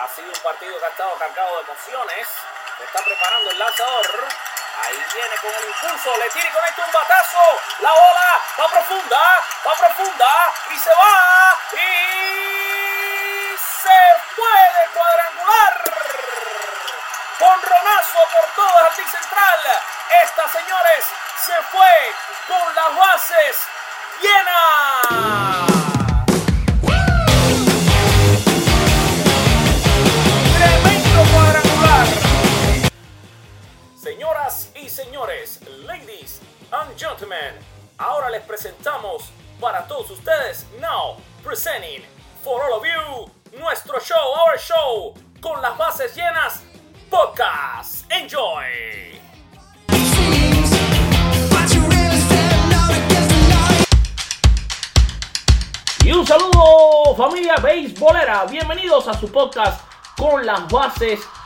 Ha sido un partido que ha estado cargado de emociones. Se está preparando el lanzador. Ahí viene con el impulso, le tira y conecta un batazo. La bola va profunda, va profunda y se va. Y se puede cuadrangular. Con Ronazo por todo jardín central. Esta, señores, se fue con las bases llenas. Señores, ladies and gentlemen, ahora les presentamos para todos ustedes, now presenting for all of you, nuestro show, our show, con las bases llenas, podcast. Enjoy. Y un saludo familia beisbolera, bienvenidos a su podcast con las bases llenas.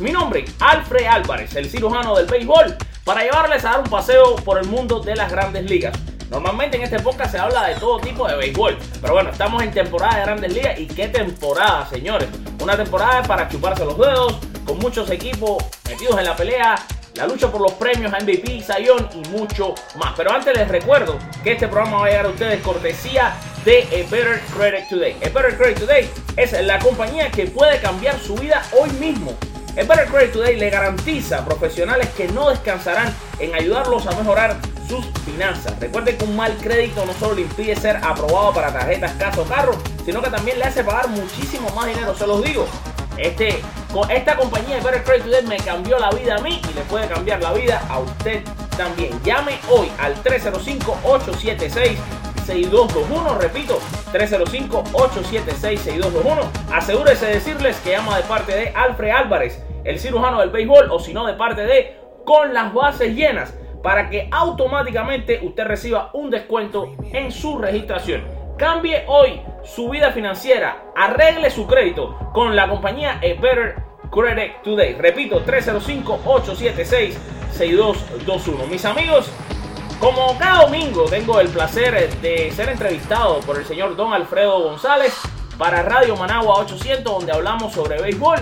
Mi nombre, Alfred Álvarez, el cirujano del béisbol, para llevarles a dar un paseo por el mundo de las grandes ligas. Normalmente en este podcast se habla de todo tipo de béisbol, pero bueno, estamos en temporada de grandes ligas y qué temporada, señores. Una temporada para chuparse los dedos, con muchos equipos metidos en la pelea, la lucha por los premios MVP, Sayón y mucho más. Pero antes les recuerdo que este programa va a llegar a ustedes cortesía de A Better Credit Today. A Better Credit Today es la compañía que puede cambiar su vida hoy mismo. A Better Credit Today le garantiza profesionales que no descansarán en ayudarlos a mejorar sus finanzas. Recuerden que un mal crédito no solo le impide ser aprobado para tarjetas, casa o carro, sino que también le hace pagar muchísimo más dinero, se los digo. Este, esta compañía de Better Credit Today me cambió la vida a mí y le puede cambiar la vida a usted también. Llame hoy al 305-876-6221. Repito, 305-876-6221. Asegúrese de decirles que llama de parte de Alfred Álvarez, el cirujano del béisbol, o si no, de parte de Con las bases llenas, para que automáticamente usted reciba un descuento en su registración. Cambie hoy su vida financiera, arregle su crédito con la compañía A Better Credit Today. Repito, 305-876-6221. Mis amigos, como cada domingo tengo el placer de ser entrevistado por el señor Don Alfredo González para Radio Managua 800 donde hablamos sobre béisbol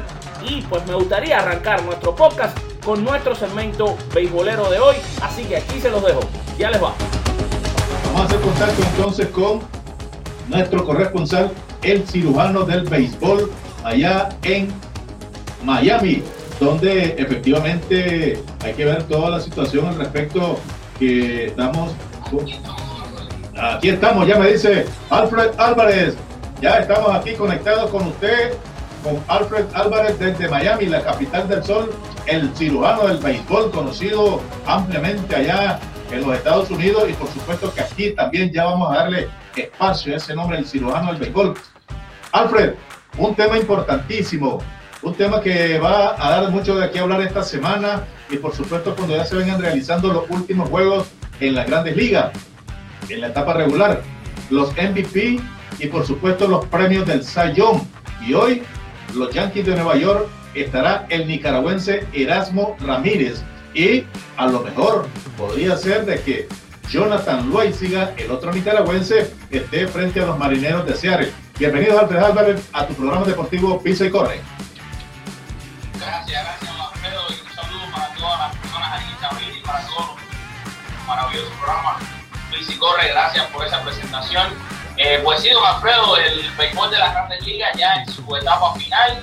y pues me gustaría arrancar nuestro podcast con nuestro segmento beisbolero de hoy, así que aquí se los dejo. Ya les va. Vamos a hacer contacto entonces con nuestro corresponsal, el cirujano del béisbol, allá en Miami, donde efectivamente hay que ver toda la situación al respecto estamos. Aquí estamos, ya me dice Alfred Álvarez, ya estamos aquí conectados con usted, con Alfred Álvarez desde Miami, la capital del sol, el cirujano del béisbol, conocido ampliamente allá en los Estados Unidos y por supuesto que aquí también ya vamos a darle espacio a ese nombre, el cirujano del béisbol. Alfred, un tema importantísimo, un tema que va a dar mucho de a hablar esta semana y por supuesto cuando ya se vengan realizando los últimos juegos en las grandes ligas, en la etapa regular, los MVP y por supuesto los premios del Cy Young. Y hoy los Yankees de Nueva York estará el nicaragüense Erasmo Ramírez y a lo mejor podría ser de que Jonathan Loaiziga, el otro nicaragüense, esté frente a los marineros de Seattle. Bienvenido Alfred Álvarez a tu programa deportivo Pisa y Corre. Maravillosos programas Pisa y Corre. Gracias por esa presentación. Eh, pues sí, don Alfredo, el béisbol de las grandes ligas ya en su etapa final.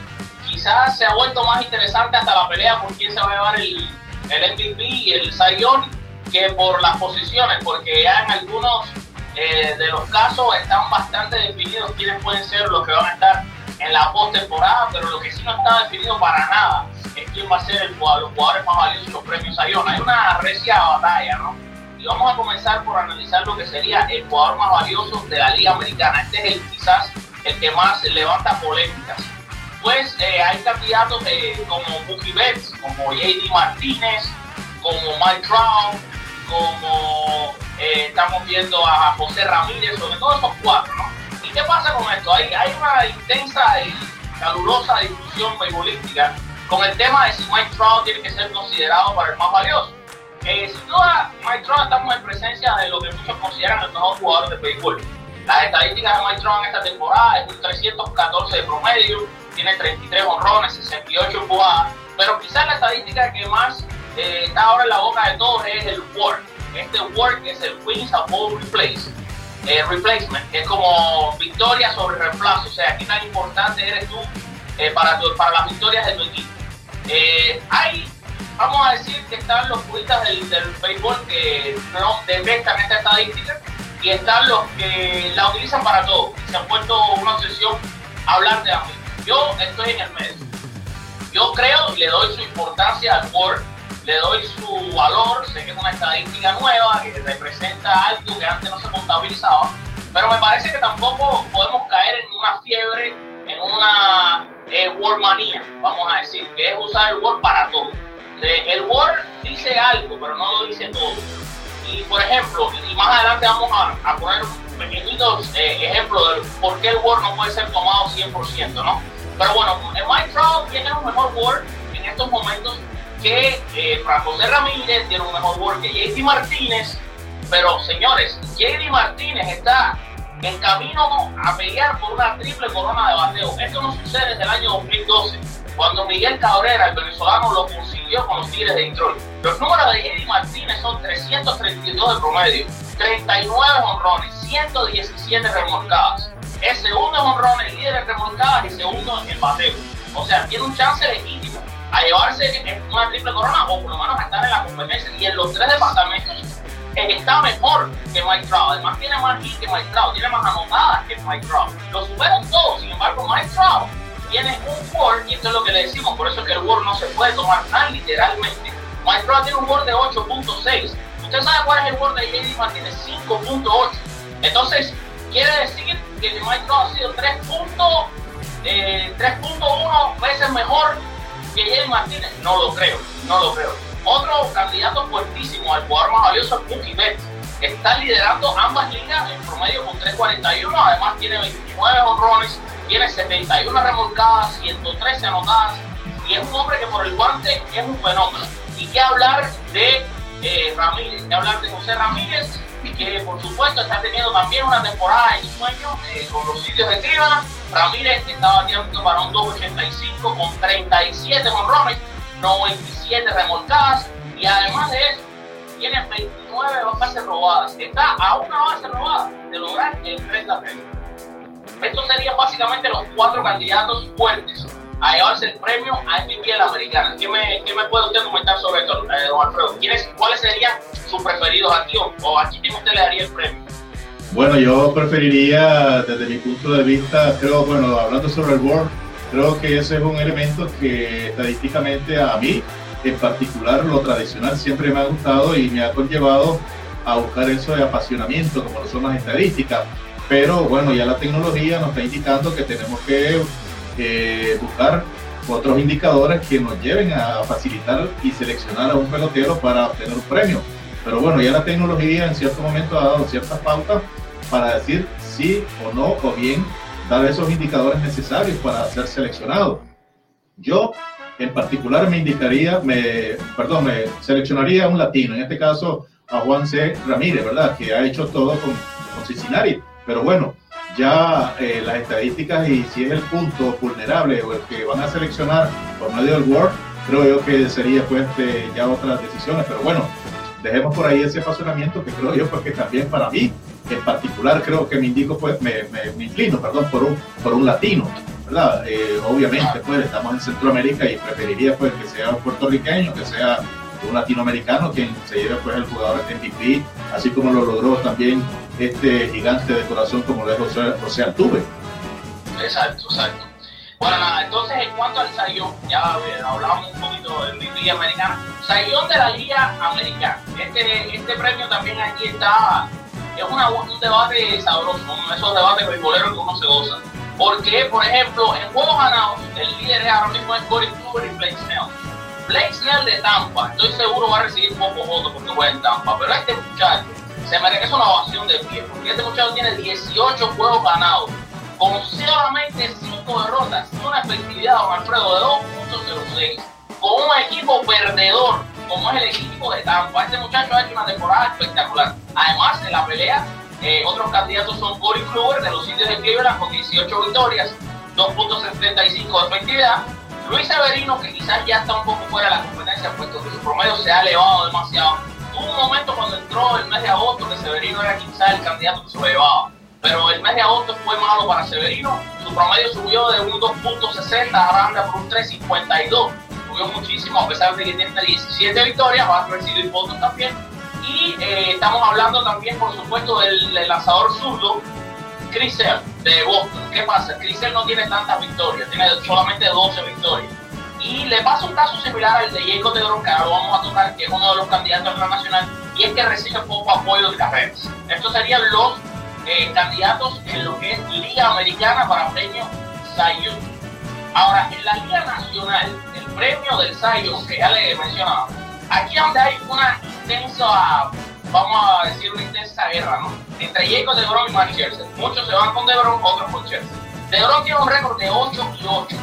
Quizás se ha vuelto más interesante hasta la pelea por quién se va a llevar el, el MVP y el Sayón que por las posiciones, porque ya en algunos eh, de los casos están bastante definidos quiénes pueden ser los que van a estar en la postemporada, pero lo que sí no está definido para nada es quién va a ser el jugador, los jugadores más valiosos los premios Sayón. Hay una recia batalla, ¿no? Y vamos a comenzar por analizar lo que sería el jugador más valioso de la Liga Americana. Este es el quizás el que más levanta polémicas. Pues eh, hay candidatos eh, como Mookie Betts, como JD Martínez, como Mike Trout, como eh, estamos viendo a José Ramírez, sobre todo esos cuatro, ¿no? ¿Y qué pasa con esto? Hay, una intensa y calurosa discusión beisbolística con el tema de si Mike Trout tiene que ser considerado para el más valioso. Eh, sin duda, Mike estamos en presencia de lo que muchos consideran el mejor jugador de béisbol. Las estadísticas de Mike en esta temporada es un 314 de promedio, tiene 33 honrones, 68 empujadas, pero quizás la estadística que más eh, está ahora en la boca de todos es el WAR. Este WAR es el Wins Above Replace, eh, Replacement, que es como victoria sobre reemplazo, o sea, qué tan importante eres tú eh, para, para las victorias de tu equipo. hay vamos a decir que están los puristas del, béisbol que no detestan esta estadística y están los que la utilizan para todo. Se han puesto una obsesión a hablar de mí. Yo estoy en el medio. Yo creo y le doy su importancia al Word, le doy su valor, sé que es una estadística nueva que representa algo que antes no se contabilizaba, pero me parece que tampoco podemos caer en una fiebre, en una eh, Word manía, vamos a decir, que es usar el Word para todo el Word dice algo, pero no lo dice todo. Y por ejemplo, y más adelante vamos a, poner pequeñitos eh, ejemplos de por qué el Word no puede ser tomado 100%, ¿no? Pero bueno, el Mike Trout tiene un mejor Word en estos momentos que eh, José Ramírez, tiene un mejor Word que JD Martínez. Pero señores, JD Martínez está en camino a pelear por una triple corona de bateo. Esto no sucede desde el año 2012, cuando Miguel Cabrera, el venezolano, lo consiguió con los Tigres de Detroit. Los números de Eddie Martínez son 332 de promedio, 39 honrones, 117 remolcadas. Es segundo en honrones, líder en remolcadas y segundo en bateo. O sea, tiene un chance legítimo a llevarse una triple corona o por lo menos a estar en la competencia. Y en los tres departamentos está mejor que Mike Trout. Además tiene más hits que Mike Trout, tiene más anotadas que Mike Trout. Lo superan todos, sin embargo Mike Trout tiene un Word, y esto es lo que le decimos, por eso es que el Word no se puede tomar tan literalmente. Trout tiene un Word de 8.6. ¿Usted sabe cuál es el Word de JD Martínez? 5.8. Entonces, quiere decir que Mike Trout ha sido 3.1 eh, veces mejor que JD Martínez. No lo creo, no lo creo. Otro candidato fuertísimo al jugador más valioso es Mookie Betts. Está liderando ambas ligas en promedio con 3.41. Además tiene 29 honrones, tiene 71 remolcadas, 113 anotadas. Y es un hombre que por el guante es un fenómeno. Y qué hablar de eh, Ramírez, qué hablar de José Ramírez, que por supuesto está teniendo también una temporada en sueño eh, con los sitios de Cleveland. Ramírez está bateando para un 2.85 con 37 honrones 97 remolcadas y además de eso, tiene 29 bases robadas. Está a una base robada de lograr el 30 Estos serían básicamente los cuatro candidatos fuertes a llevarse el premio a MVP de la americana. ¿Qué me, qué me puede usted comentar sobre esto, eh, don Alfredo? ¿Cuáles serían sus preferidos aquí o, a quién usted le daría el premio? Bueno, yo preferiría, desde mi punto de vista, creo, bueno, hablando sobre el World, Creo que ese es un elemento que estadísticamente a mí en particular lo tradicional siempre me ha gustado y me ha conllevado a buscar eso de apasionamiento como lo son las estadísticas. Pero bueno, ya la tecnología nos está indicando que tenemos que eh, buscar otros indicadores que nos lleven a facilitar y seleccionar a un pelotero para obtener un premio. Pero bueno, ya la tecnología en cierto momento ha dado ciertas pautas para decir sí o no, o bien dar esos indicadores necesarios para ser seleccionado. Yo en particular me indicaría, me, perdón, me seleccionaría a un latino, en este caso a Juan C. Ramírez, ¿verdad? Que ha hecho todo con, con Cincinnati. Pero bueno, ya eh, las estadísticas y si es el punto vulnerable o el que van a seleccionar por medio del Word, creo yo que sería pues este, ya otras decisiones. Pero bueno, dejemos por ahí ese apasionamiento que creo yo porque también para mí en particular creo que me indico pues me, me, inclino perdón por un por un latino verdad eh, obviamente pues estamos en Centroamérica y preferiría pues que sea un puertorriqueño que sea un latinoamericano quien se lleve pues el jugador de MVP así como lo logró también este gigante de corazón como lo es José, José exacto exacto bueno, nada, entonces en cuanto al Sayón, ya hablábamos un poquito del MVP americano. Sayón de la Liga Americana. Este, este premio también aquí está, es un debate sabroso, esos debates beisboleros que uno se goza. Porque, por ejemplo, en juegos ganados, el líder es ahora mismo es Corey Kluber y Blake Snell. Blake Snell de Tampa, estoy seguro va a recibir pocos votos porque juega en Tampa, pero este muchacho se merece una ovación de pie, porque este muchacho tiene 18 juegos ganados con solamente 5 derrotas y una efectividad, don Alfredo, de 2.06, con un equipo perdedor como es el equipo de Tampa. Este muchacho ha hecho una temporada espectacular. Además, en la pelea, eh, otros candidatos son Corey Kluber de los indios de Cleveland con 18 victorias, 2.75 de efectividad. Luis Severino, que quizás ya está un poco fuera de la competencia, puesto que su promedio se ha elevado demasiado. Tuvo un momento cuando entró el mes de agosto que Severino era quizás el candidato que se lo llevaba. Pero el mes de agosto fue malo para Severino. Su promedio subió de un 2.60 a Aranda por un 3.52. Subió muchísimo, a pesar de que tiene 17 victorias, va a recibir votos también. Y eh, estamos hablando también, por supuesto, del, del lanzador zurdo, Chris de Boston. ¿Qué pasa? Chris no tiene tantas victorias, tiene solamente 12 victorias. Y le pasa un caso similar al de Jacob de lo vamos a tocar, que es uno de los candidatos a la nacional, y es que recibe poco apoyo de carreras. Estos serían los eh, candidatos en lo que es Liga Americana para premio Cy Ahora, en la Liga Nacional, el premio del Cy que ya le he mencionado, aquí donde hay una intensa vamos a decir, una intensa guerra, ¿no? Entre Jacob DeGrom y Mark Scherzer. Muchos se van con DeGrom, otros con Scherzer. DeGrom tiene un récord de 8 y 8,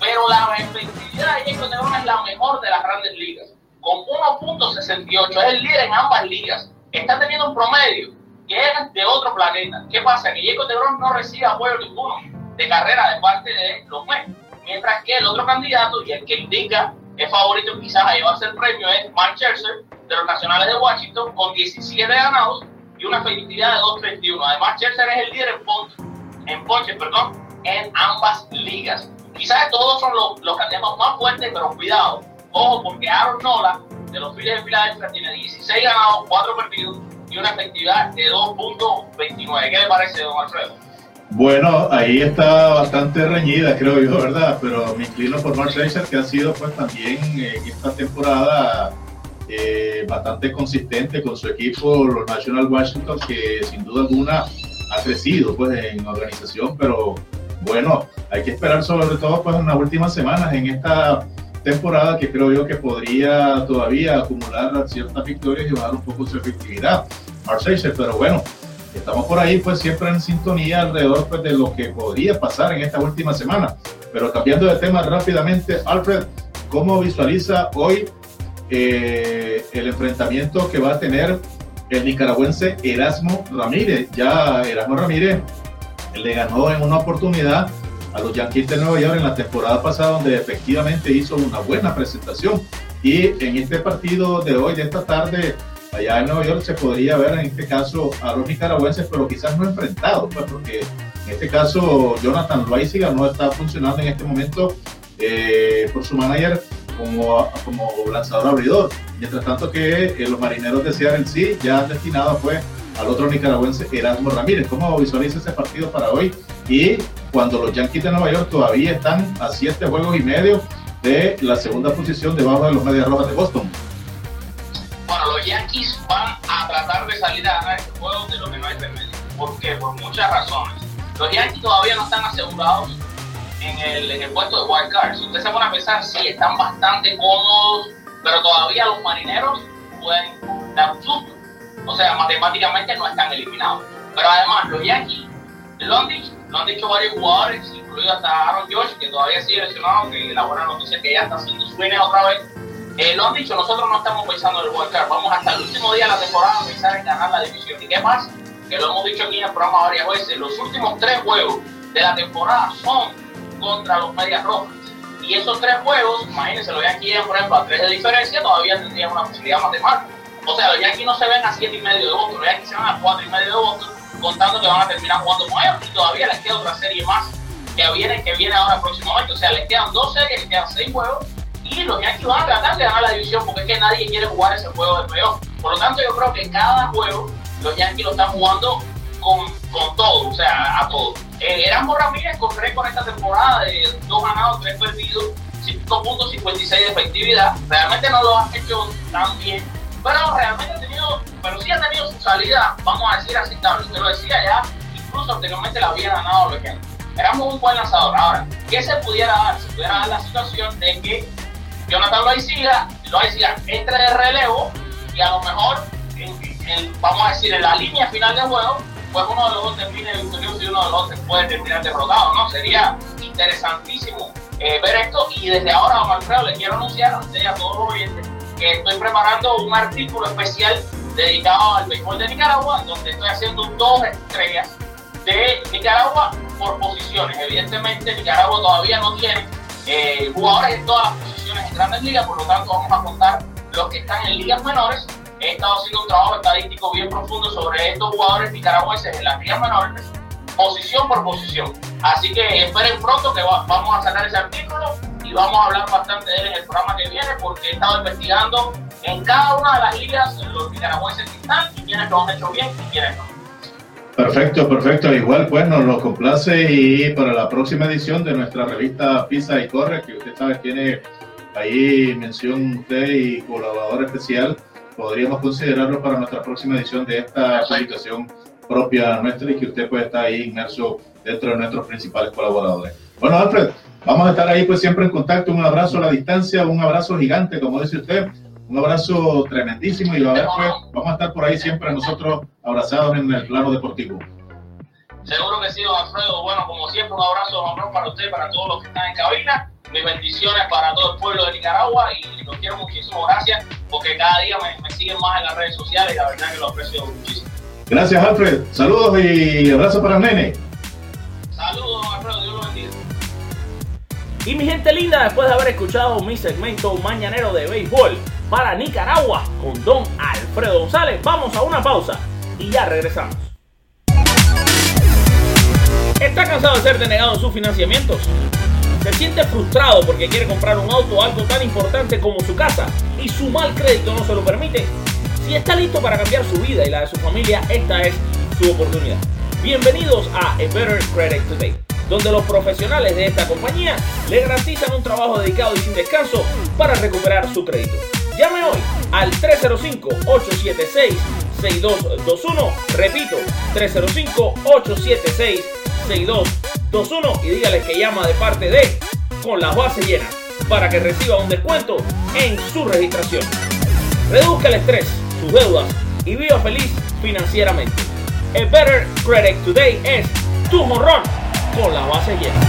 pero la efectividad de Jacob DeGrom es la mejor de las grandes ligas, con 1.68. Es el líder en ambas ligas. Está teniendo un promedio que es de otro planeta. ¿Qué pasa? Que Jacob DeGrom no recibe apoyo ninguno de carrera de parte de los Mets, mientras que el otro candidato y el que indica es favorito quizás a llevarse el premio es Mark de los Nacionales de Washington con 17 ganados y una efectividad de 2.31. Además, Scherzer es el líder en ponches, en, ponches, perdón, en ambas ligas. Quizás todos son los, los candidatos más fuertes, pero cuidado. Ojo, porque Aaron Nola de los Phillies de Filadelfia tiene 16 ganados, 4 perdidos y una efectividad de 2.29. ¿Qué le parece, don Alfredo? Bueno, ahí está bastante reñida, creo yo, ¿verdad? Pero me inclino por Mark Scherzer, que ha sido pues también en esta temporada eh, bastante consistente con su equipo, los National Washington, que sin duda alguna ha crecido pues en organización, pero bueno, hay que esperar sobre todo pues en las últimas semanas en esta temporada que creo yo que podría todavía acumular ciertas victorias y bajar un poco su efectividad. Marseille, pero bueno, estamos por ahí pues siempre en sintonía alrededor pues de lo que podría pasar en esta última semana. Pero cambiando de tema rápidamente, Alfred, ¿cómo visualiza hoy eh, el enfrentamiento que va a tener el nicaragüense Erasmo Ramírez. Ya Erasmo Ramírez le ganó en una oportunidad a los Yankees de Nueva York en la temporada pasada, donde efectivamente hizo una buena presentación. Y en este partido de hoy, de esta tarde, allá en Nueva York, se podría ver en este caso a los nicaragüenses, pero quizás no enfrentados, pues porque en este caso Jonathan Loaiziga no está funcionando en este momento eh, por su manager como, como lanzador abridor. Mientras tanto que eh, los marineros de Seattle sí ya han destinado fue al otro nicaragüense Erasmo Ramírez. ¿Cómo visualiza ese partido para hoy? Y cuando los Yankees de Nueva York todavía están a siete juegos y medio de la segunda posición debajo de los Medias Rojas de Boston. Bueno, los Yankees van a tratar de salir a ganar este juego de lo que no hay remedio. ¿Por qué? Por muchas razones. Los Yankees todavía no están asegurados en el, en el puesto de wild card. Si ustedes se van a pensar, sí, están bastante cómodos, pero todavía los marineros pueden dar un susto. O sea, matemáticamente no están eliminados. Pero además, los Yankees lo han dicho, lo han dicho varios jugadores, incluido hasta Aaron George, que todavía sigue lesionado, que la buena noticia es que ya está haciendo swings otra vez. Eh, lo han dicho, nosotros no estamos pensando en el wild card, vamos hasta el último día de la temporada a pensar en ganar la división. ¿Y qué pasa? Que lo hemos dicho aquí en el programa varias veces, los últimos tres juegos de la temporada son contra los Medias Rojas. Y esos tres juegos, imagínense, los Yankees por ejemplo, a tres de diferencia, todavía tendrían una posibilidad matemática. O sea, los Yankees no se ven a siete y medio de Boston, los Yankees se van a cuatro y medio de Boston, contando que van a terminar jugando con ellos. Y todavía les queda otra serie más que viene, que viene ahora próximamente. O sea, les quedan dos series, les quedan seis juegos. Y los Yankees van a tratar de ganar la división porque es que nadie quiere jugar ese juego de playoff. Por lo tanto, yo creo que cada juego los Yankees lo están jugando con, con todo, o sea, a todo. Eh, Erasmo Ramírez con récord esta temporada de dos ganados, tres perdidos, 5.56 de efectividad. Realmente no lo ha hecho tan bien, pero realmente ha tenido, pero sí ha tenido su salida, vamos a decir así, tal, usted lo decía ya, incluso anteriormente la había ganado Yankees. Éramos un buen lanzador. Ahora, ¿qué se pudiera dar? Se pudiera dar la situación de que Jonathan Loaiziga, Loaiziga entre de relevo y a lo mejor, vamos a decir, en la línea final del juego, pues uno de los dos termine victorioso y uno de los dos puede terminar derrotado, ¿no? Sería interesantísimo eh, ver esto y desde ahora, don Alfredo, le quiero anunciar a a todos los oyentes que estoy preparando un artículo especial dedicado al béisbol de Nicaragua, donde estoy haciendo dos estrellas de Nicaragua por posiciones. Evidentemente, Nicaragua todavía no tiene eh, jugadores en todas las posiciones en grandes ligas, por lo tanto vamos a contar los que están en ligas menores. He estado haciendo un trabajo estadístico bien profundo sobre estos jugadores nicaragüenses en las ligas menores, posición por posición. Así que esperen pronto que vamos a sacar ese artículo y vamos a hablar bastante de él en el programa que viene porque he estado investigando en cada una de las ligas los nicaragüenses que están y quienes lo han hecho bien y quienes no. Perfecto, perfecto. Igual, pues nos lo complace y para la próxima edición de nuestra revista Pisa y Corre, que usted sabe tiene ahí mención usted y colaborador especial, podríamos considerarlo para nuestra próxima edición de esta publicación propia nuestra y que usted puede estar ahí inmerso dentro de nuestros principales colaboradores. Bueno, Alfred, vamos a estar ahí pues siempre en contacto. Un abrazo a la distancia, un abrazo gigante, como dice usted un abrazo tremendísimo y a ver, pues, vamos a estar por ahí siempre nosotros abrazados en el plano deportivo. Seguro que sí, don Alfredo. Bueno, como siempre, un abrazo don para usted, para todos los que están en cabina. Mis bendiciones para todo el pueblo de Nicaragua y los quiero muchísimo. Gracias porque cada día me, siguen más en las redes sociales y la verdad que lo aprecio muchísimo. Gracias, Alfred. Saludos y abrazo para el nene. Saludos, don Alfredo. Dios lo bendiga. Y mi gente linda, después de haber escuchado mi segmento mañanero de béisbol, para Nicaragua con don Alfredo González. Vamos a una pausa y ya regresamos. ¿Está cansado de ser denegado en sus financiamientos? ¿Se siente frustrado porque quiere comprar un auto o algo tan importante como su casa y su mal crédito no se lo permite? Si está listo para cambiar su vida y la de su familia, esta es su oportunidad. Bienvenidos a A Better Credit Today, donde los profesionales de esta compañía le garantizan un trabajo dedicado y sin descanso para recuperar su crédito. Llame hoy al 305-876-6221. Repito, 305-876-6221 y dígale que llama de parte de con la base llena para que reciba un descuento en su registración. Reduzca el estrés, sus deudas y viva feliz financieramente. A Better Credit Today es tu morrón con la base llena.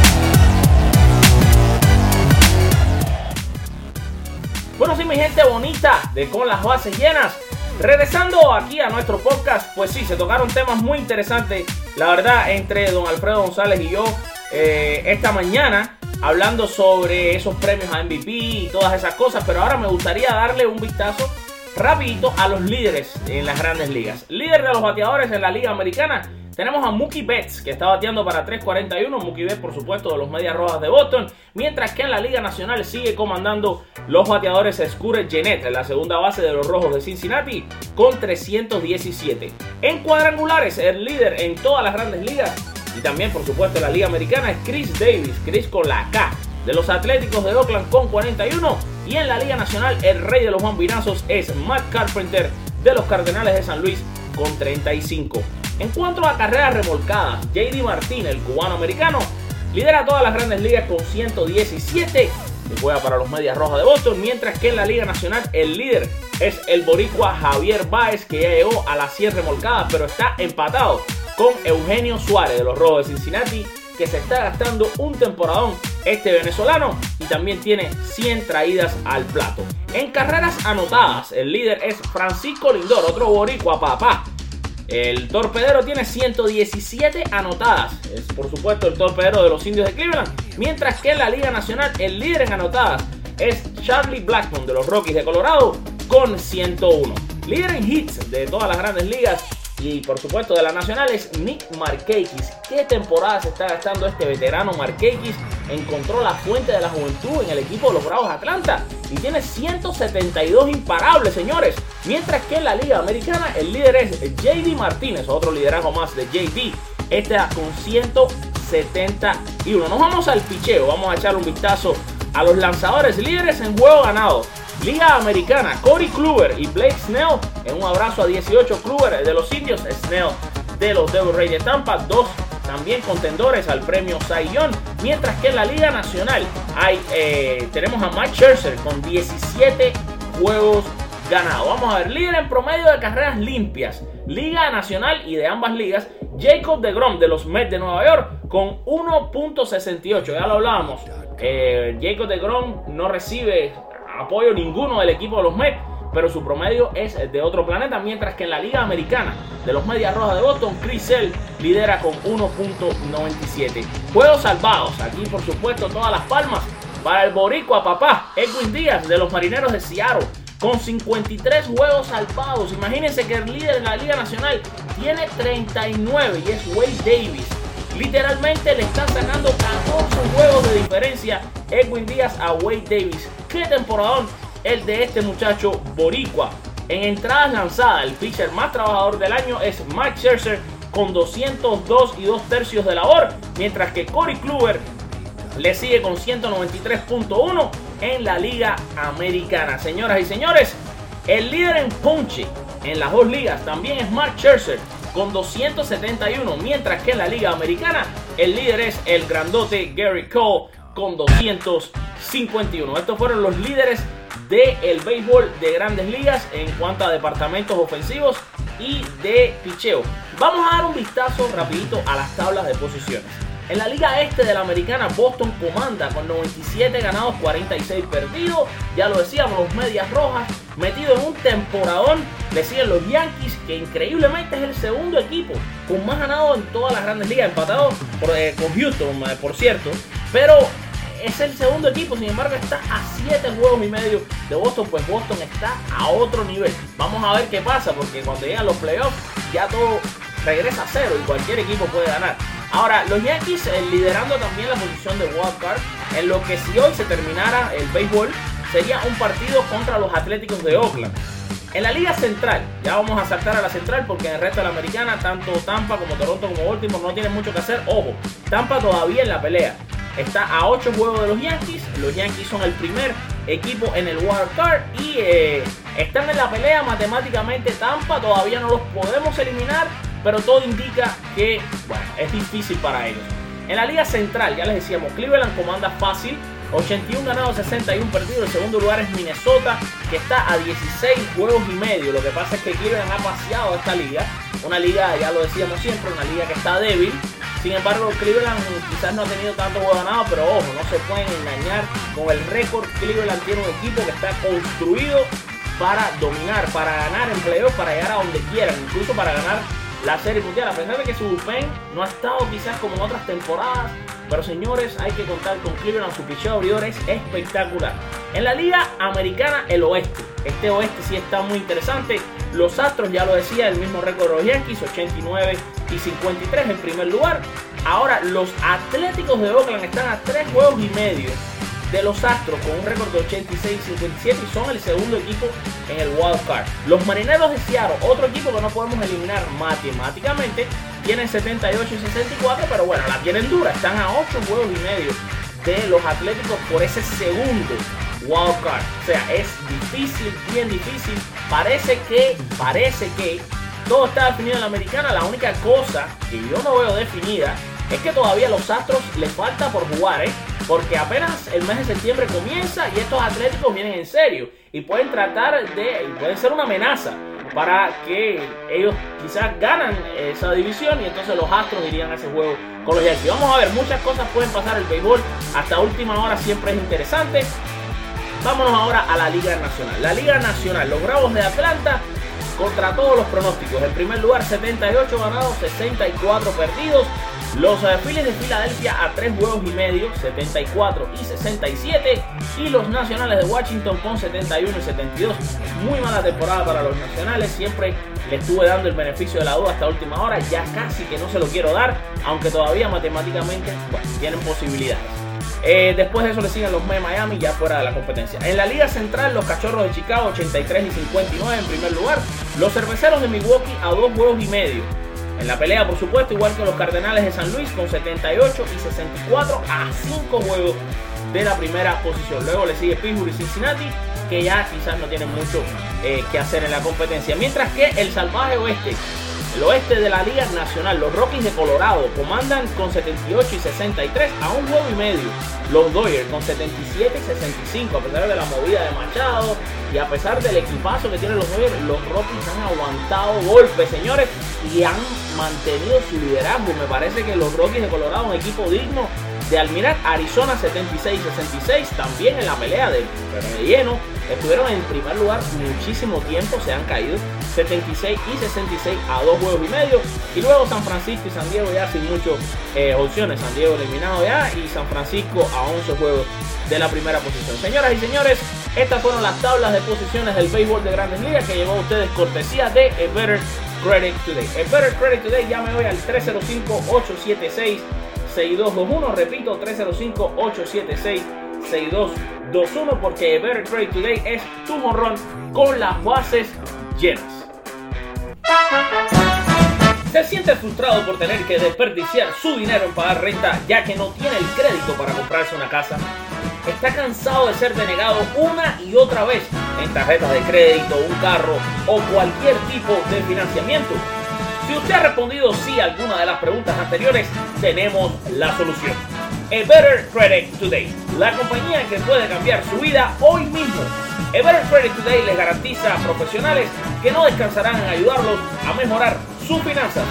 Bueno, sí, mi gente bonita de Con las Bases Llenas. Regresando aquí a nuestro podcast, pues sí, se tocaron temas muy interesantes, la verdad, entre don Alfredo González y yo eh, esta mañana, hablando sobre esos premios a MVP y todas esas cosas, pero ahora me gustaría darle un vistazo rapidito a los líderes en las grandes ligas. Líder de los bateadores en la liga americana, tenemos a Mookie Betts, que está bateando para 3.41. Mookie Betts, por supuesto, de los Medias Rojas de Boston. Mientras que en la Liga Nacional sigue comandando los bateadores Scure Genet, en la segunda base de los Rojos de Cincinnati, con 317. En cuadrangulares, el líder en todas las grandes ligas y también, por supuesto, en la Liga Americana es Chris Davis, Chris con la K de los Atléticos de Oakland con 41. Y en la Liga Nacional, el rey de los bambinazos es Matt Carpenter de los Cardenales de San Luis con 35. En cuanto a carreras remolcadas, JD Martín, el cubano americano, lidera todas las grandes ligas con 117 que juega para los Medias Rojas de Boston, mientras que en la Liga Nacional el líder es el boricua Javier Báez, que ya llegó a las 100 remolcadas, pero está empatado con Eugenio Suárez de los Rojos de Cincinnati, que se está gastando un temporadón este venezolano y también tiene 100 traídas al plato. En carreras anotadas, el líder es Francisco Lindor, otro boricua papá, el torpedero tiene 117 anotadas. Es por supuesto el torpedero de los indios de Cleveland. Mientras que en la Liga Nacional el líder en anotadas es Charlie Blackmon de los Rockies de Colorado con 101. Líder en hits de todas las grandes ligas y por supuesto de la nacional es Nick Markakis. ¿Qué temporada se está gastando este veterano Markakis? Encontró la fuente de la juventud en el equipo de los Bravos Atlanta y tiene 172 imparables, señores. Mientras que en la Liga Americana el líder es JD Martínez, otro liderazgo más de JD. Este con 171. Nos vamos al picheo, vamos a echar un vistazo a los lanzadores líderes en juego ganado. Liga Americana, Corey Kluber y Blake Snell en un abrazo a 18 Kluber de los indios, Snell de los Devil Rays de Tampa, dos también contendores al premio Cy Young, mientras que en la Liga Nacional hay, eh, tenemos a Mike Scherzer con 17 juegos ganados. Vamos a ver, líder en promedio de carreras limpias, Liga Nacional y de ambas ligas, Jacob de Grom de los Mets de Nueva York con 1.68, ya lo hablábamos. Eh, Jacob de Grom no recibe apoyo ninguno del equipo de los Mets. Pero su promedio es de otro planeta, mientras que en la Liga Americana de los Medias Rojas de Boston, Chris Sale lidera con 1.97. Juegos salvados, aquí por supuesto todas las palmas para el boricua papá, Edwin Díaz de los Marineros de Seattle con 53 juegos salvados. Imagínense que el líder de la Liga Nacional tiene 39 y es Wade Davis. Literalmente le están sacando 14 juegos de diferencia Edwin Díaz a Wade Davis. Qué temporadón el de este muchacho boricua. En entradas lanzadas, el pitcher más trabajador del año es Mike Scherzer con 202 y 2 tercios de labor, mientras que Corey Kluber le sigue con 193.1 en la Liga Americana. Señoras y señores, el líder en ponche en las dos ligas también es Mark Scherzer con 271, mientras que en la Liga Americana el líder es el grandote Gary Cole con 251. Estos fueron los líderes del el béisbol de grandes ligas en cuanto a departamentos ofensivos y de picheo. Vamos a dar un vistazo rapidito a las tablas de posiciones. En la Liga Este de la Americana, Boston comanda con 97 ganados, 46 perdidos. Ya lo decíamos, los Medias Rojas metido en un temporadón. Le siguen los Yankees, que increíblemente es el segundo equipo con más ganados en todas las grandes ligas, empatado eh, con Houston, eh, por cierto. Pero es el segundo equipo, sin embargo está a 7 juegos y medio de Boston, pues Boston está a otro nivel. Vamos a ver qué pasa, porque cuando llegan los playoffs ya todo regresa a cero y cualquier equipo puede ganar. Ahora, los Yankees eh, liderando también la posición de wildcard, en lo que si hoy se terminara el béisbol, sería un partido contra los Atléticos de Oakland. En la Liga Central, ya vamos a saltar a la Central porque en el resto de la Americana, tanto Tampa como Toronto como Baltimore no tienen mucho que hacer. Ojo, Tampa todavía en la pelea. Está a 8 juegos de los Yankees. Los Yankees son el primer equipo en el wild card y eh, están en la pelea matemáticamente. Tampa todavía no los podemos eliminar pero todo indica que bueno, es difícil para ellos. En la Liga Central, ya les decíamos, Cleveland comanda fácil, 81 ganados, 61 perdidos. El segundo lugar es Minnesota, que está a 16 juegos y medio. Lo que pasa es que Cleveland ha paseado esta liga. Una liga, ya lo decíamos siempre, una liga que está débil. Sin embargo, Cleveland quizás no ha tenido tanto juego ganado, pero ojo, no se pueden engañar con el récord. Cleveland tiene un equipo que está construido para dominar, para ganar en playoff, para llegar a donde quieran, incluso para ganar la Serie Mundial, a pesar de que su bullpen no ha estado quizás como en otras temporadas, pero señores, hay que contar con Cleveland, su picheo abridor es espectacular. En la Liga Americana, el oeste, este oeste sí está muy interesante. Los Astros, ya lo decía, el mismo récord de los Yankees, 89 y 53 en primer lugar. Ahora, los Atléticos de Oakland están a 3 juegos y medio de los Astros con un récord de 86-57 y son el segundo equipo en el wild card. Los Marineros de Seattle, otro equipo que no podemos eliminar matemáticamente, tienen 78 y 64, pero bueno, la tienen dura, están a 8 juegos y medio de los Atléticos por ese segundo wild card. O sea, es difícil, bien difícil. Parece que, parece que todo está definido en la americana. La única cosa que yo no veo definida es que todavía los Astros les falta por jugar, ¿eh? Porque apenas el mes de septiembre comienza y estos atléticos vienen en serio y pueden tratar de, pueden ser una amenaza para que ellos quizás ganan esa división y entonces los Astros irían a ese juego con los Yankees. Vamos a ver, muchas cosas pueden pasar el béisbol hasta última hora siempre es interesante. Vámonos ahora a la Liga Nacional. La Liga Nacional, los Bravos de Atlanta contra todos los pronósticos. En primer lugar, 78 ganados, 64 perdidos. Los Phillies de Filadelfia a 3 juegos y medio, 74 y 67. Y los Nacionales de Washington con 71 y 72. Muy mala temporada para los Nacionales. Siempre le estuve dando el beneficio de la duda hasta última hora. Ya casi que no se lo quiero dar. Aunque todavía matemáticamente tienen posibilidades. Eh, después de eso le siguen los de Miami ya fuera de la competencia. En la Liga Central, los Cachorros de Chicago 83 y 59 en primer lugar. Los Cerveceros de Milwaukee a 2 juegos y medio. En la pelea, por supuesto, igual que los Cardenales de San Luis con 78 y 64 a 5 juegos de la primera posición. Luego le sigue Pittsburgh y Cincinnati, que ya quizás no tienen mucho eh, que hacer en la competencia. Mientras que el salvaje oeste, el oeste de la Liga Nacional, los Rockies de Colorado comandan con 78 y 63 a un juego y medio. Los Dodgers con 77 y 65, a pesar de la movida de Machado y a pesar del equipazo que tienen los Dodgers, los Rockies han aguantado golpes, señores, y han mantenido su liderazgo. Me parece que los Rockies de Colorado, un equipo digno de Almirar, Arizona 76-66, también en la pelea de lleno, estuvieron en primer lugar muchísimo tiempo, se han caído 76 y 66 a dos juegos y medio, y luego San Francisco y San Diego ya sin muchas eh, opciones, San Diego eliminado ya y San Francisco a 11 juegos de la primera posición. Señoras y señores, estas fueron las tablas de posiciones del béisbol de grandes ligas que llegó a ustedes cortesía de A Better Credit Today. A Better Credit Today, llame hoy al 305-876-6221. Repito, 305-876-6221 porque Better Credit Today es tu morrón con las bases llenas. Se siente frustrado por tener que desperdiciar su dinero en pagar renta ya que no tiene el crédito para comprarse una casa está cansado de ser denegado una y otra vez en tarjetas de crédito, un carro o cualquier tipo de financiamiento? Si usted ha respondido sí a alguna de las preguntas anteriores, tenemos la solución. A Better Credit Today, la compañía que puede cambiar su vida hoy mismo. A Better Credit Today les garantiza a profesionales que no descansarán en ayudarlos a mejorar sus finanzas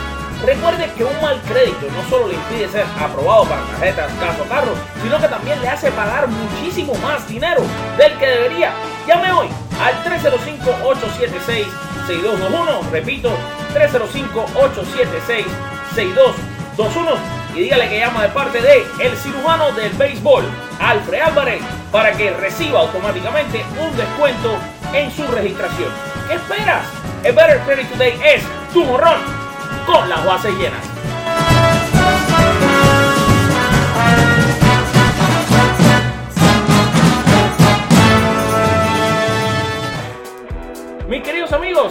Recuerde que un mal crédito no solo le impide ser aprobado para tarjetas, caso carro, sino que también le hace pagar muchísimo más dinero del que debería. Llame hoy al 305-876-6221. Repito, 305-876-6221. Y dígale que llama de parte de el cirujano del béisbol, Alfred Álvarez, para que reciba automáticamente un descuento en su registración. ¿Qué esperas? El Better Credit Today es tu morrón con las bases llenas.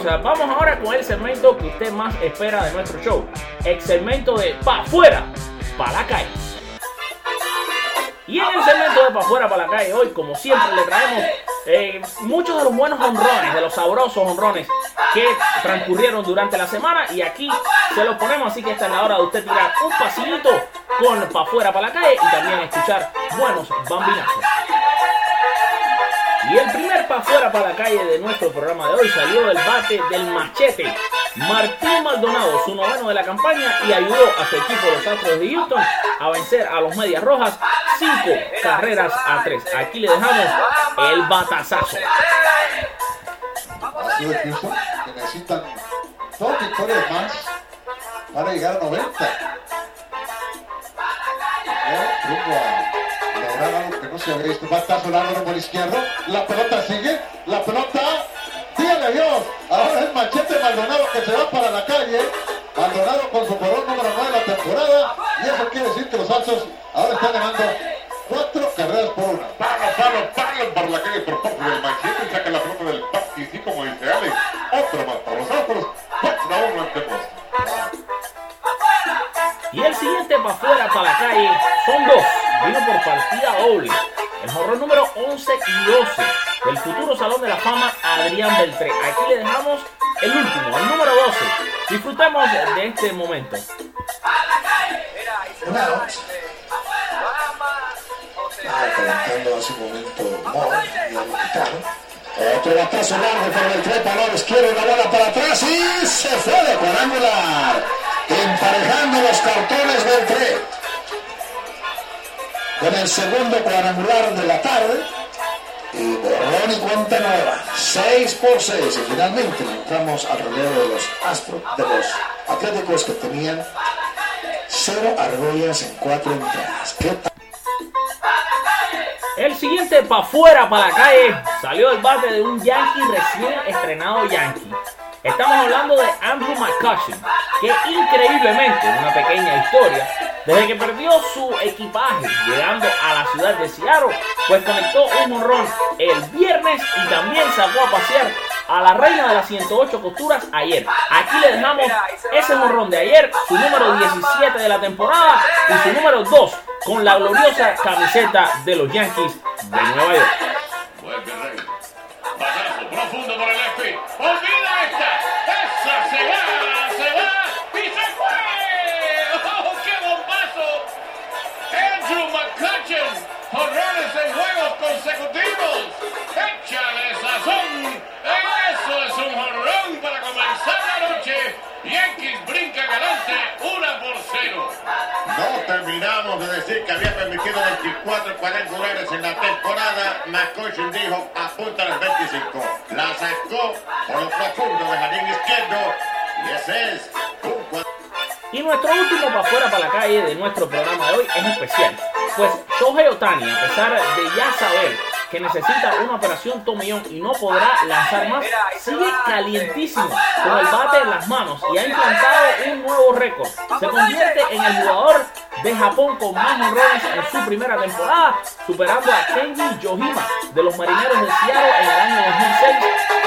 Vamos ahora con el segmento que usted más espera de nuestro show. El segmento de Pa' afuera, para la calle. Y en el segmento de Pa' afuera, para la calle, hoy, como siempre, le traemos eh, muchos de los buenos honrones, de los sabrosos honrones que transcurrieron durante la semana y aquí se los ponemos, así que esta es la hora de usted tirar un pasillito con para afuera para la calle y también escuchar buenos bambinazos. Y el primer para afuera para la calle de nuestro programa de hoy salió del bate del machete. Martín Maldonado, su noveno de la campaña, y ayudó a su equipo, los Astros de Houston, a vencer a los Medias Rojas cinco carreras a tres. Aquí le dejamos el batazazo. Necesitan dos victorias más para llegar a 90. Rumbo había visto. Batazo largo por izquierdo. La pelota sigue. La pelota. Dígale Dios. Ahora es Machete Maldonado que se va para la calle. Maldonado con su corón número 9 de la temporada. Y eso quiere decir que los Altos ahora están ganando cuatro carreras por una. Palo, palo, palo por la calle por parte del Machete. Saca la pelota del parque y sí, como dice Alex. Otro más para los Astros. 4 a 1 ante Boston. Y el siguiente para afuera, para la calle, son dos. Vino por partida doble. El jorrón número 11 y 12 del futuro Salón de la Fama Adrián Beltré. Aquí le dejamos el último, el número 12. Disfrutemos de este momento. calentando hace un momento. Otro batazo largo por Beltré, Palores quiere una bola para atrás y se fue de cuadrangular. Emparejando los cartones Beltré. Con el segundo cuadrangular de la tarde. Y borrón y cuenta nueva. 6 por 6. Y finalmente entramos al relevo de los Astros, de los Atléticos que tenían cero argollas en cuatro entradas. ¿Qué tal? El siguiente para afuera, para la calle, salió del bate de un Yankee recién estrenado Yankee. Estamos hablando de Andrew McCutcheon, que increíblemente, una pequeña historia, desde que perdió su equipaje llegando a la ciudad de Seattle, pues conectó un morrón el viernes y también sacó a pasear a la reina de las 108 costuras ayer. Aquí le dejamos ese morrón de ayer, su número 17 de la temporada y su número 2 con la gloriosa camiseta de los Yankees de Nueva York. Horrores en juegos consecutivos. Échale sazón. Eso es un jorrón para comenzar la noche. Yankees brinca galante, una por cero. No terminamos de decir que había permitido 24 cuadrangulares en la temporada, McCutcheon dijo apunta a las 25. La sacó por lo profundo de jardín izquierdo y ese es un cuadro. Y nuestro último para afuera para la calle de nuestro programa de hoy es especial. Pues Shohei Otani, a pesar de ya saber que necesita una operación tomillón y no podrá lanzar más, sigue calientísimo con el bate en las manos y ha implantado un nuevo récord. Se convierte en el jugador de Japón con más honrones en su primera temporada, superando a Kenji Yohima de los Marineros de Seattle en el año 2006,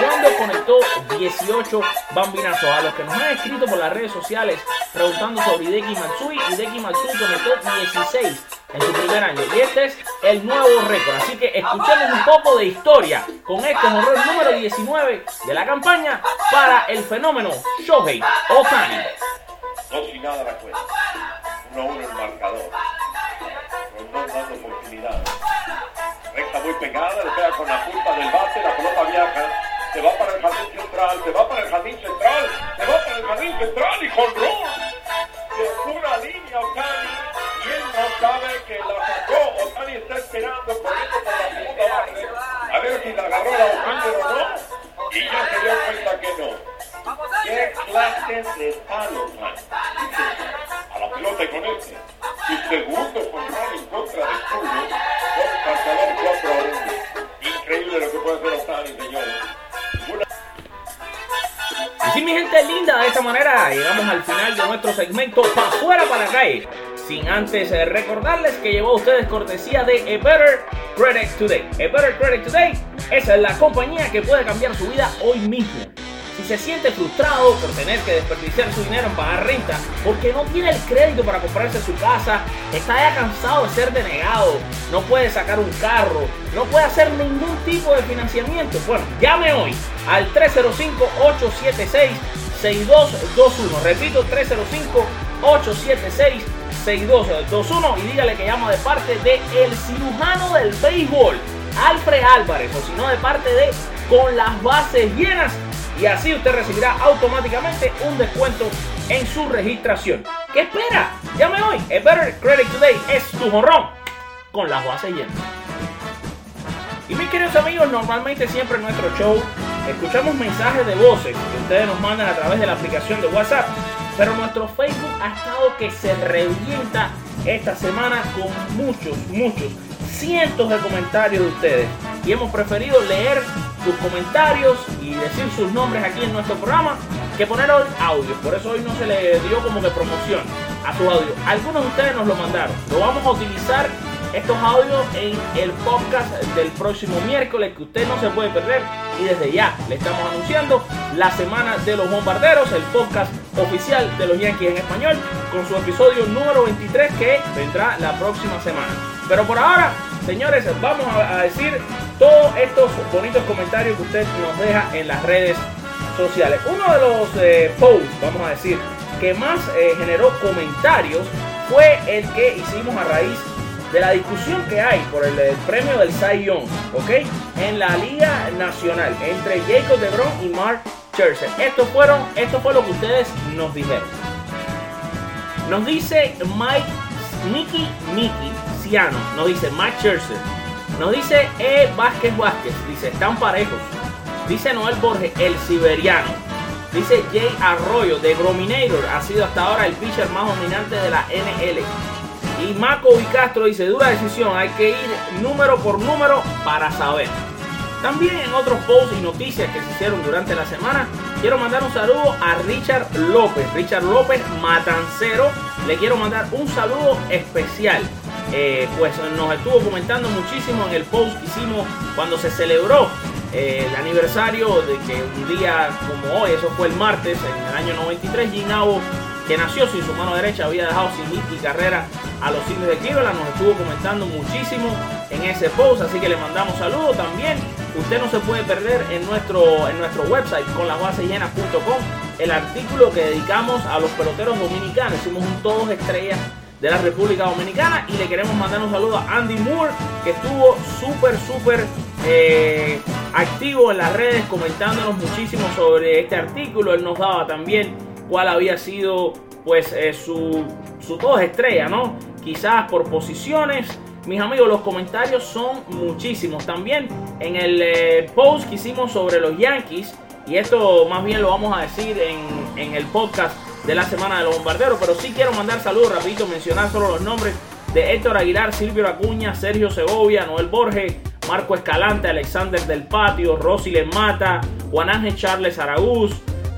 cuando conectó 18 bambinazos. A los que nos han escrito por las redes sociales preguntando sobre Hideki Matsui, Hideki Matsui conectó 16 en su primer año. Y este es el nuevo récord. Así que escuchemos un poco de historia con este horror número 19 de la campaña para el fenómeno Shohei Otani. Dos y nada la cuenta. 1 a 1 el marcador. Rondón dando oportunidades. Recta muy pegada, le pega con la punta del bate, la pelota viaja. Se va para el jardín central, se va para el jardín central, se va para el jardín central y con De pura línea no sabe que la sacó. Otani está esperando, corriendo por la segunda base. A ver si la agarró la O'Connor o no. Y ya se dio cuenta que no. ¿Qué clase de palo, man? A la pelota y con este. Su segundo control en contra de Julio. Con marcador 4 a 1. Increíble lo que puede hacer Otani, señores. Y sí, mi gente linda, de esta manera llegamos al final de nuestro segmento Pa' fuera para la calle. Sin antes eh, recordarles que llevó a ustedes cortesía de A Better Credit Today. A Better Credit Today es la compañía que puede cambiar su vida hoy mismo. Si se siente frustrado por tener que desperdiciar su dinero en pagar renta, porque no tiene el crédito para comprarse su casa, está ya cansado de ser denegado, no puede sacar un carro, no puede hacer ningún tipo de financiamiento, bueno, llame hoy al 305-876-6221. Repito, 305-876-6221 y dígale que llama de parte de el cirujano del béisbol, Alfred Álvarez, o si no de parte de Con las bases llenas y así usted recibirá automáticamente un descuento en su registración. ¿Qué espera? Llame hoy. A Better Credit Today es tu jorrón con las bases llenas. Y mis queridos amigos, normalmente siempre en nuestro show escuchamos mensajes de voces que ustedes nos mandan a través de la aplicación de WhatsApp. Pero nuestro Facebook ha estado que se revienta esta semana con muchos, muchos, cientos de comentarios de ustedes. Y hemos preferido leer sus comentarios y decir sus nombres aquí en nuestro programa que poner audios. Por eso hoy no se le dio como que promoción a su audio. Algunos de ustedes nos lo mandaron. Lo vamos a utilizar estos audios en el podcast del próximo miércoles que usted no se puede perder. Y desde ya le estamos anunciando la semana de los bombarderos, el podcast oficial de los Yankees en español, con su episodio número 23 que vendrá la próxima semana. Pero por ahora, señores, vamos a decir todos estos bonitos comentarios que usted nos deja en las redes sociales. Uno de los eh, posts, vamos a decir, que más eh, generó comentarios fue el que hicimos a raíz de la discusión que hay por el, premio del Cy Young, ¿ok? En la Liga Nacional entre Jacob DeGrom y Mark Scherzer. Esto fueron, esto fue lo que ustedes nos dijeron. Nos dice Mike, Mickey, Mickey, Ciano, nos dice Mike Scherzer. Nos dice E. Vázquez Vázquez, dice, están parejos. Dice Noel Borges, el siberiano. Dice Jay Arroyo, de Grominator, ha sido hasta ahora el pitcher más dominante de la NL. Y Marco Castro dice, dura decisión, hay que ir número por número para saber. También en otros posts y noticias que se hicieron durante la semana, quiero mandar un saludo a Richard López. Richard López Matancero, le quiero mandar un saludo especial. Eh, pues nos estuvo comentando muchísimo en el post que hicimos cuando se celebró eh, el aniversario de que un día como hoy, eso fue el martes, en el año 93, Ginao, que nació sin su mano derecha, había dejado sin hit y carrera a los indios de Cleveland, nos estuvo comentando muchísimo en ese post, así que le mandamos saludos también. Usted no se puede perder en nuestro, en nuestro website con el artículo que dedicamos a los peloteros dominicanos. Hicimos un todos estrellas de la República Dominicana y le queremos mandar un saludo a Andy Moore que estuvo súper súper eh, activo en las redes comentándonos muchísimo sobre este artículo él nos daba también cuál había sido pues eh, su, su estrella no quizás por posiciones. Mis amigos, los comentarios son muchísimos. También en el eh, post que hicimos sobre los Yankees, y esto más bien lo vamos a decir en, en el podcast de la semana de los bombarderos, pero sí quiero mandar saludos, rapidito, mencionar solo los nombres de Héctor Aguilar, Silvio Acuña, Sergio Segovia, Noel Borges, Marco Escalante, Alexander del Patio, Rosy Mata, Juan Ángel Charles Aragúz,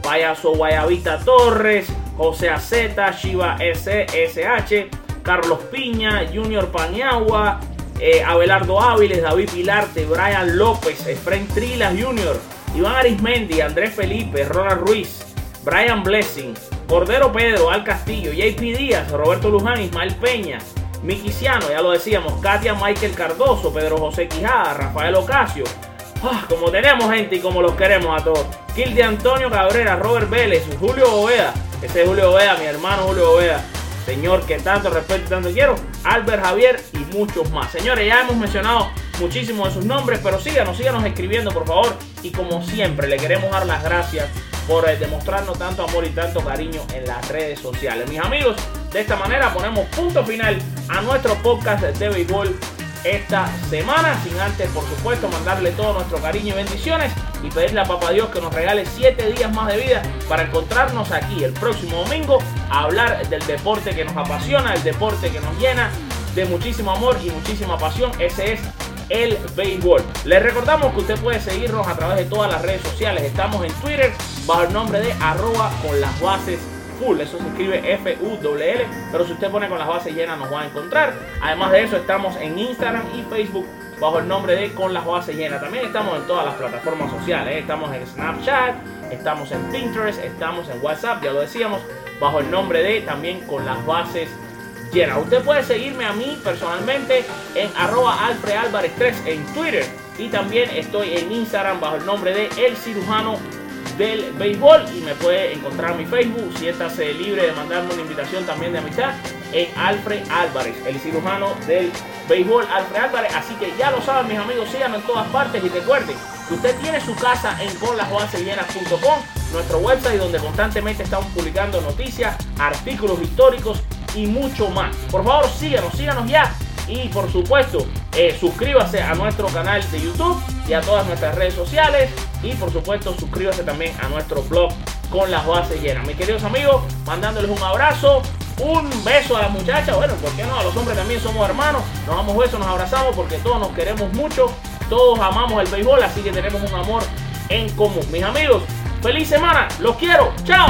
Payaso Guayabita Torres, José Aceta, Shiva SSH, Carlos Piña, Junior Paniagua, eh, Abelardo Áviles, David Pilarte, Brian López, Efren Trilas Jr., Iván Arismendi, Andrés Felipe, Ronald Ruiz, Brian Blessing, Cordero Pedro, Al Castillo, JP Díaz, Roberto Luján, Ismael Peña, Miquiciano, ya lo decíamos, Katia Michael Cardoso, Pedro José Quijada, Rafael Ocasio. Ah, como tenemos gente y como los queremos a todos. De Antonio Cabrera, Robert Vélez, Julio Oveda, ese es Julio Oveda, mi hermano Julio Oveda. Señor que tanto respeto y tanto quiero, Albert Javier y muchos más. Señores, ya hemos mencionado muchísimos de sus nombres, pero síganos, síganos escribiendo por favor. Y como siempre, le queremos dar las gracias por eh, demostrarnos tanto amor y tanto cariño en las redes sociales. Mis amigos, de esta manera ponemos punto final a nuestro podcast de béisbol esta semana. Sin antes, por supuesto, mandarle todo nuestro cariño y bendiciones y pedirle a Papá Dios que nos regale 7 días más de vida para encontrarnos aquí el próximo domingo a hablar del deporte que nos apasiona, el deporte que nos llena de muchísimo amor y muchísima pasión. Ese es el béisbol. Les recordamos que usted puede seguirnos a través de todas las redes sociales. Estamos en Twitter bajo el nombre de arroba con las bases full. Eso se escribe F-U-L-L. Pero si usted pone con las bases llenas nos va a encontrar. Además de eso estamos en Instagram y Facebook bajo el nombre de Con las bases llenas. También estamos en todas las plataformas sociales. ¿eh? Estamos en Snapchat, estamos en Pinterest, estamos en WhatsApp, ya lo decíamos, bajo el nombre de también Con las bases llenas. Usted puede seguirme a mí personalmente en arroba Alfred Álvarez 3 en Twitter. Y también estoy en Instagram bajo el nombre de El Cirujano del béisbol y me puede encontrar en mi Facebook. Siéntase libre de mandarme una invitación también de amistad en Alfred Álvarez, el cirujano del béisbol Alfred Álvarez. Así que ya lo saben, mis amigos, síganos en todas partes y recuerden que usted tiene su casa en conlasbasesllenas.com, nuestro website donde constantemente estamos publicando noticias, artículos históricos y mucho más. Por favor, síganos, síganos ya y por supuesto, eh, suscríbase a nuestro canal de YouTube y a todas nuestras redes sociales. Y por supuesto, suscríbase también a nuestro blog con las bases llenas. Mis queridos amigos, mandándoles un abrazo, un beso a las muchachas. Bueno, ¿por qué no? A los hombres también somos hermanos. Nos damos besos, nos abrazamos porque todos nos queremos mucho. Todos amamos el béisbol, así que tenemos un amor en común. Mis amigos, feliz semana. Los quiero. Chao.